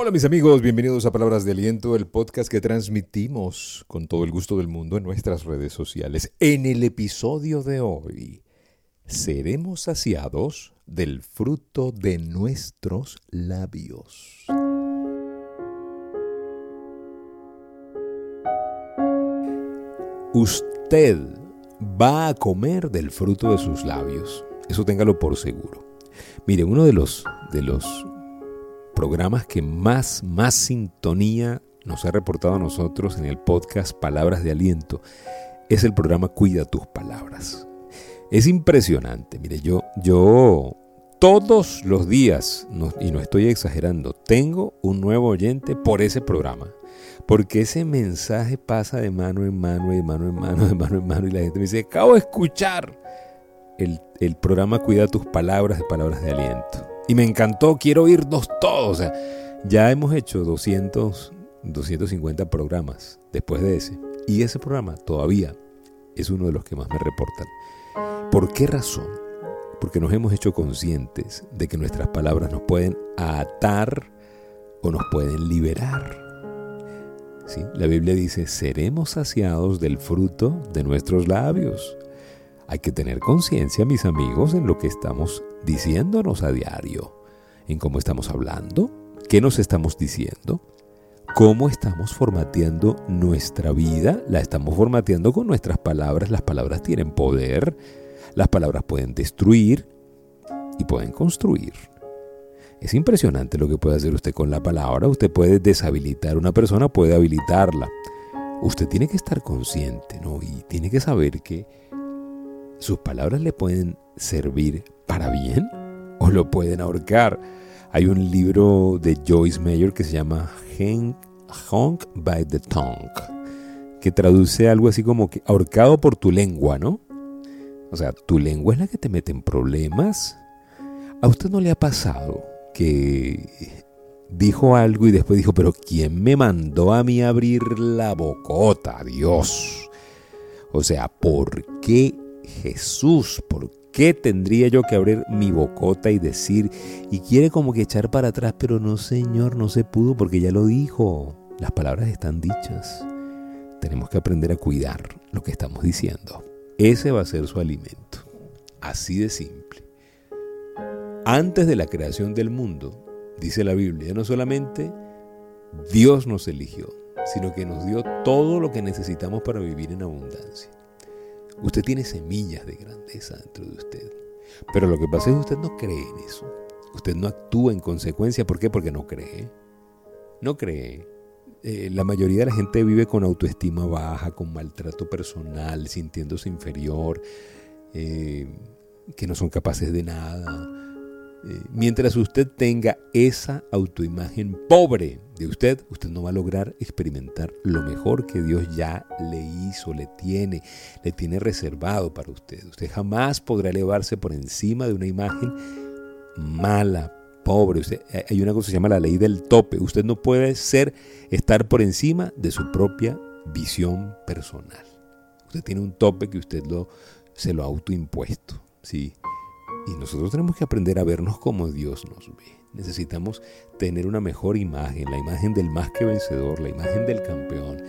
Hola mis amigos, bienvenidos a Palabras de Aliento, el podcast que transmitimos con todo el gusto del mundo en nuestras redes sociales. En el episodio de hoy, seremos saciados del fruto de nuestros labios. Usted va a comer del fruto de sus labios. Eso téngalo por seguro. Mire, uno de los, de los programas que más, más sintonía nos ha reportado a nosotros en el podcast Palabras de Aliento es el programa Cuida tus palabras. Es impresionante, mire, yo, yo todos los días, y no estoy exagerando, tengo un nuevo oyente por ese programa. Porque ese mensaje pasa de mano en mano, de mano en mano, de mano en mano, y la gente me dice, acabo de escuchar el, el programa Cuida tus palabras de palabras de aliento. Y me encantó, quiero oírnos todos. O ya hemos hecho 200, 250 programas después de ese. Y ese programa todavía es uno de los que más me reportan. ¿Por qué razón? Porque nos hemos hecho conscientes de que nuestras palabras nos pueden atar o nos pueden liberar. ¿Sí? La Biblia dice, seremos saciados del fruto de nuestros labios. Hay que tener conciencia, mis amigos, en lo que estamos diciéndonos a diario, en cómo estamos hablando, qué nos estamos diciendo, cómo estamos formateando nuestra vida, la estamos formateando con nuestras palabras, las palabras tienen poder, las palabras pueden destruir y pueden construir. Es impresionante lo que puede hacer usted con la palabra, usted puede deshabilitar a una persona, puede habilitarla. Usted tiene que estar consciente, ¿no? Y tiene que saber que sus palabras le pueden servir para bien o lo pueden ahorcar. Hay un libro de Joyce Mayer que se llama Honk by the Tongue, que traduce algo así como que ahorcado por tu lengua, ¿no? O sea, tu lengua es la que te mete en problemas. ¿A usted no le ha pasado que dijo algo y después dijo, pero ¿quién me mandó a mí abrir la bocota? Dios. O sea, ¿por qué Jesús, ¿por qué tendría yo que abrir mi bocota y decir? Y quiere como que echar para atrás, pero no, Señor, no se pudo porque ya lo dijo. Las palabras están dichas. Tenemos que aprender a cuidar lo que estamos diciendo. Ese va a ser su alimento. Así de simple. Antes de la creación del mundo, dice la Biblia, no solamente Dios nos eligió, sino que nos dio todo lo que necesitamos para vivir en abundancia. Usted tiene semillas de grandeza dentro de usted. Pero lo que pasa es que usted no cree en eso. Usted no actúa en consecuencia. ¿Por qué? Porque no cree. No cree. Eh, la mayoría de la gente vive con autoestima baja, con maltrato personal, sintiéndose inferior, eh, que no son capaces de nada eh, mientras usted tenga esa autoimagen pobre de usted, usted no va a lograr experimentar lo mejor que Dios ya le hizo, le tiene, le tiene reservado para usted. Usted jamás podrá elevarse por encima de una imagen mala, pobre. Usted, eh, hay una cosa que se llama la ley del tope. Usted no puede ser, estar por encima de su propia visión personal. Usted tiene un tope que usted lo, se lo ha autoimpuesto. ¿sí? Y nosotros tenemos que aprender a vernos como Dios nos ve. Necesitamos tener una mejor imagen, la imagen del más que vencedor, la imagen del campeón.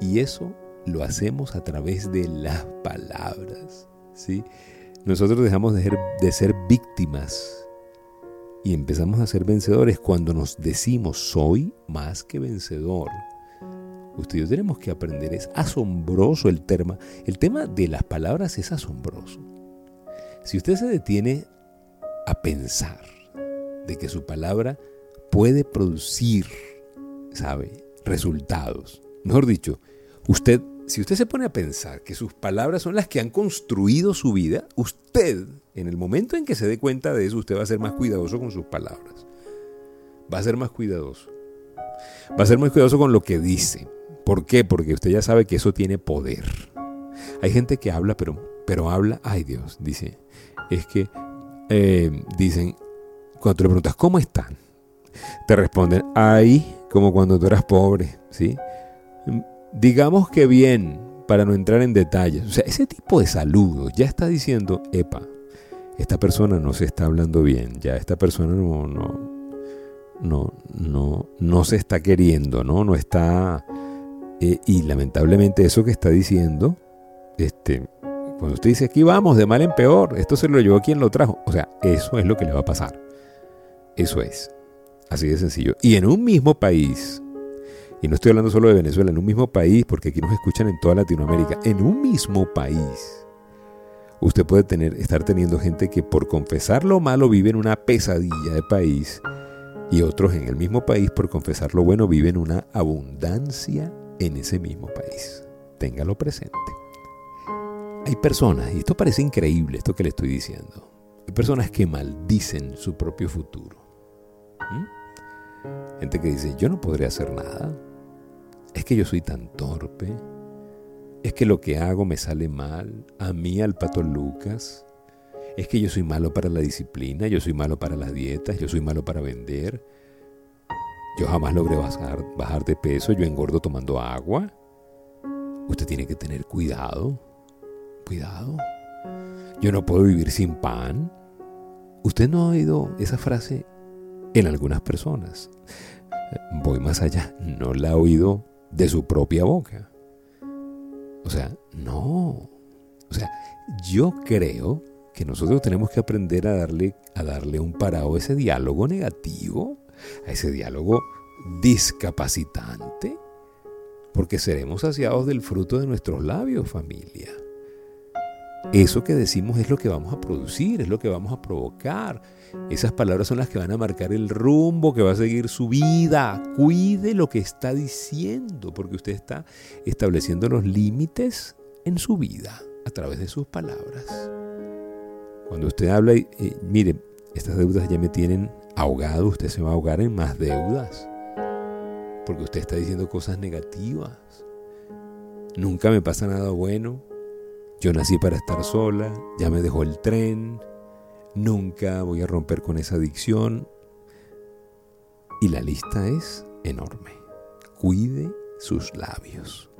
Y eso lo hacemos a través de las palabras. ¿sí? Nosotros dejamos de ser, de ser víctimas y empezamos a ser vencedores cuando nos decimos soy más que vencedor. Usted y yo tenemos que aprender, es asombroso el tema. El tema de las palabras es asombroso. Si usted se detiene a pensar de que su palabra puede producir, ¿sabe?, resultados. Mejor dicho, usted, si usted se pone a pensar que sus palabras son las que han construido su vida, usted, en el momento en que se dé cuenta de eso, usted va a ser más cuidadoso con sus palabras. Va a ser más cuidadoso. Va a ser más cuidadoso con lo que dice. ¿Por qué? Porque usted ya sabe que eso tiene poder. Hay gente que habla, pero pero habla, ay Dios, dice, es que eh, dicen, cuando tú le preguntas, ¿cómo están? Te responden, ay, como cuando tú eras pobre, ¿sí? Digamos que bien, para no entrar en detalles. O sea, ese tipo de saludos ya está diciendo, epa, esta persona no se está hablando bien, ya esta persona no, no, no, no, no se está queriendo, ¿no? No está... Eh, y lamentablemente eso que está diciendo, este, cuando usted dice aquí vamos de mal en peor, esto se lo llevó quien lo trajo. O sea, eso es lo que le va a pasar. Eso es. Así de sencillo. Y en un mismo país, y no estoy hablando solo de Venezuela, en un mismo país, porque aquí nos escuchan en toda Latinoamérica, en un mismo país, usted puede tener, estar teniendo gente que por confesar lo malo vive en una pesadilla de país y otros en el mismo país por confesar lo bueno viven una abundancia en ese mismo país. Téngalo presente. Hay personas, y esto parece increíble, esto que le estoy diciendo, hay personas que maldicen su propio futuro. ¿Mm? Gente que dice, yo no podré hacer nada, es que yo soy tan torpe, es que lo que hago me sale mal, a mí, al pato Lucas, es que yo soy malo para la disciplina, yo soy malo para las dietas, yo soy malo para vender, yo jamás logré bajar, bajar de peso, yo engordo tomando agua. Usted tiene que tener cuidado, cuidado. Yo no puedo vivir sin pan. Usted no ha oído esa frase en algunas personas. Voy más allá, no la ha oído de su propia boca. O sea, no. O sea, yo creo que nosotros tenemos que aprender a darle, a darle un parado a ese diálogo negativo, a ese diálogo discapacitante, porque seremos saciados del fruto de nuestros labios, familia. Eso que decimos es lo que vamos a producir, es lo que vamos a provocar. Esas palabras son las que van a marcar el rumbo que va a seguir su vida. Cuide lo que está diciendo, porque usted está estableciendo los límites en su vida a través de sus palabras. Cuando usted habla y, mire, estas deudas ya me tienen ahogado, usted se va a ahogar en más deudas, porque usted está diciendo cosas negativas. Nunca me pasa nada bueno, yo nací para estar sola, ya me dejó el tren, nunca voy a romper con esa adicción. Y la lista es enorme. Cuide sus labios.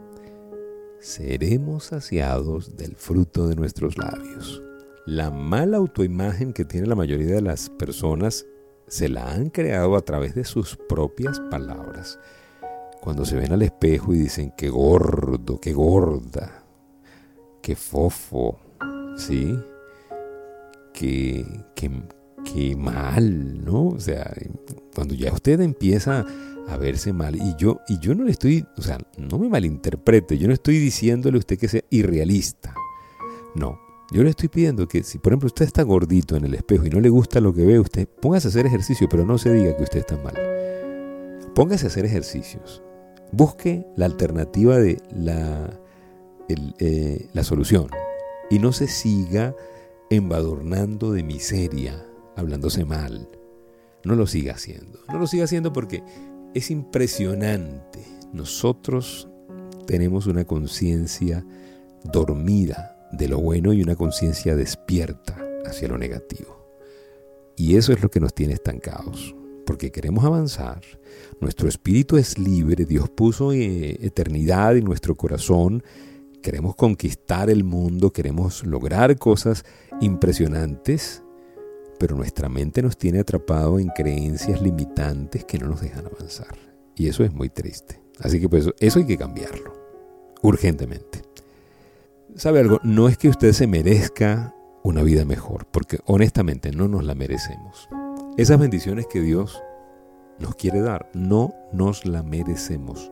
Seremos saciados del fruto de nuestros labios. La mala autoimagen que tiene la mayoría de las personas se la han creado a través de sus propias palabras. Cuando se ven al espejo y dicen que gordo, que gorda, qué fofo, ¿sí? Qué, mal, ¿no? O sea, cuando ya usted empieza a verse mal, y yo, y yo no le estoy, o sea, no me malinterprete, yo no estoy diciéndole a usted que sea irrealista, no. Yo le estoy pidiendo que si por ejemplo usted está gordito en el espejo y no le gusta lo que ve, usted póngase a hacer ejercicio, pero no se diga que usted está mal. Póngase a hacer ejercicios. Busque la alternativa de la eh, la solución y no se siga embadurnando de miseria, hablándose mal. No lo siga haciendo. No lo siga haciendo porque es impresionante. Nosotros tenemos una conciencia dormida de lo bueno y una conciencia despierta hacia lo negativo. Y eso es lo que nos tiene estancados, porque queremos avanzar. Nuestro espíritu es libre, Dios puso eh, eternidad en nuestro corazón queremos conquistar el mundo, queremos lograr cosas impresionantes, pero nuestra mente nos tiene atrapado en creencias limitantes que no nos dejan avanzar. Y eso es muy triste. Así que pues eso hay que cambiarlo, urgentemente. ¿Sabe algo? No es que usted se merezca una vida mejor, porque honestamente no nos la merecemos. Esas bendiciones que Dios nos quiere dar, no nos la merecemos,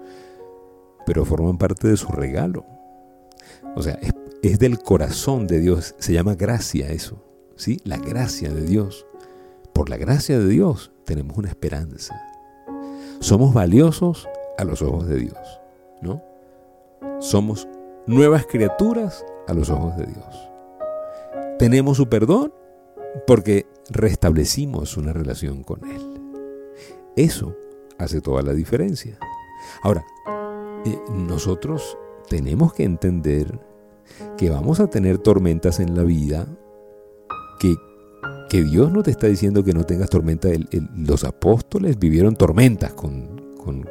pero forman parte de su regalo. O sea, es, del corazón de Dios. Se llama gracia eso. ¿sí? La gracia de Dios. Por la gracia de Dios tenemos una esperanza. Somos valiosos a los ojos de Dios. ¿no? Somos nuevas criaturas a los ojos de Dios. Tenemos su perdón porque restablecimos una relación con Él. Eso hace toda la diferencia. Ahora, eh, nosotros tenemos que entender que vamos a tener tormentas en la vida, que, que Dios no te está diciendo que no tengas tormenta. los apóstoles vivieron tormentas con, con,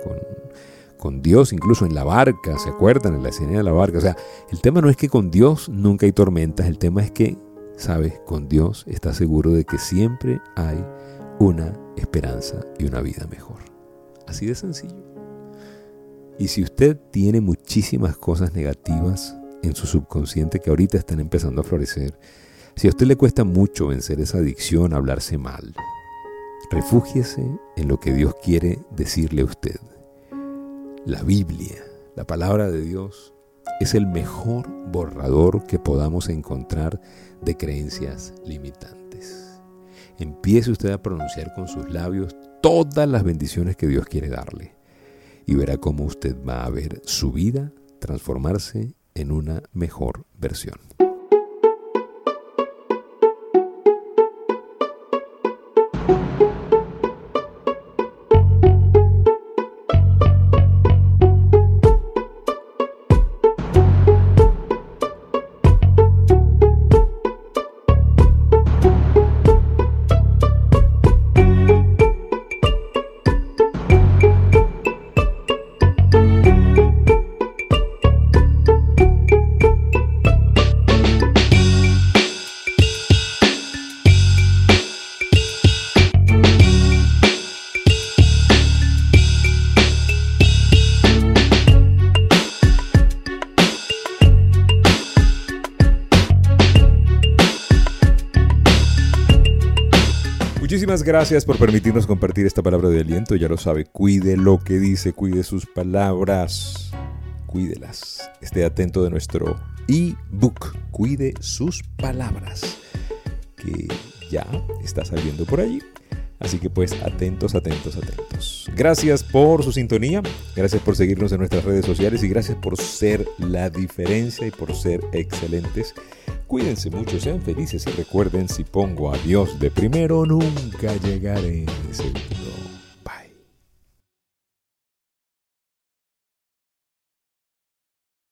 con, Dios, incluso en la barca, ¿se acuerdan? En la escena de la barca. O sea, el tema no es que con Dios nunca hay tormentas, el tema es que, ¿sabes? Con Dios estás seguro de que siempre hay una esperanza y una vida mejor. Así de sencillo. Y si usted tiene muchísimas cosas negativas en su subconsciente que ahorita están empezando a florecer, si a usted le cuesta mucho vencer esa adicción a hablarse mal, refúgiese en lo que Dios quiere decirle a usted. La Biblia, la palabra de Dios, es el mejor borrador que podamos encontrar de creencias limitantes. Empiece usted a pronunciar con sus labios todas las bendiciones que Dios quiere darle y verá cómo usted va a ver su vida transformarse en una mejor versión. Muchísimas gracias por permitirnos compartir esta palabra de aliento. Ya lo sabe, cuide lo que dice, cuide sus palabras, cuídelas. Esté atento de nuestro e-book, cuide sus palabras, que ya está saliendo por allí. Así que pues atentos, atentos, atentos. Gracias por su sintonía, gracias por seguirnos en nuestras redes sociales y gracias por ser la diferencia y por ser excelentes. Cuídense mucho, sean felices y recuerden, si pongo a Dios de primero, nunca llegaré segundo.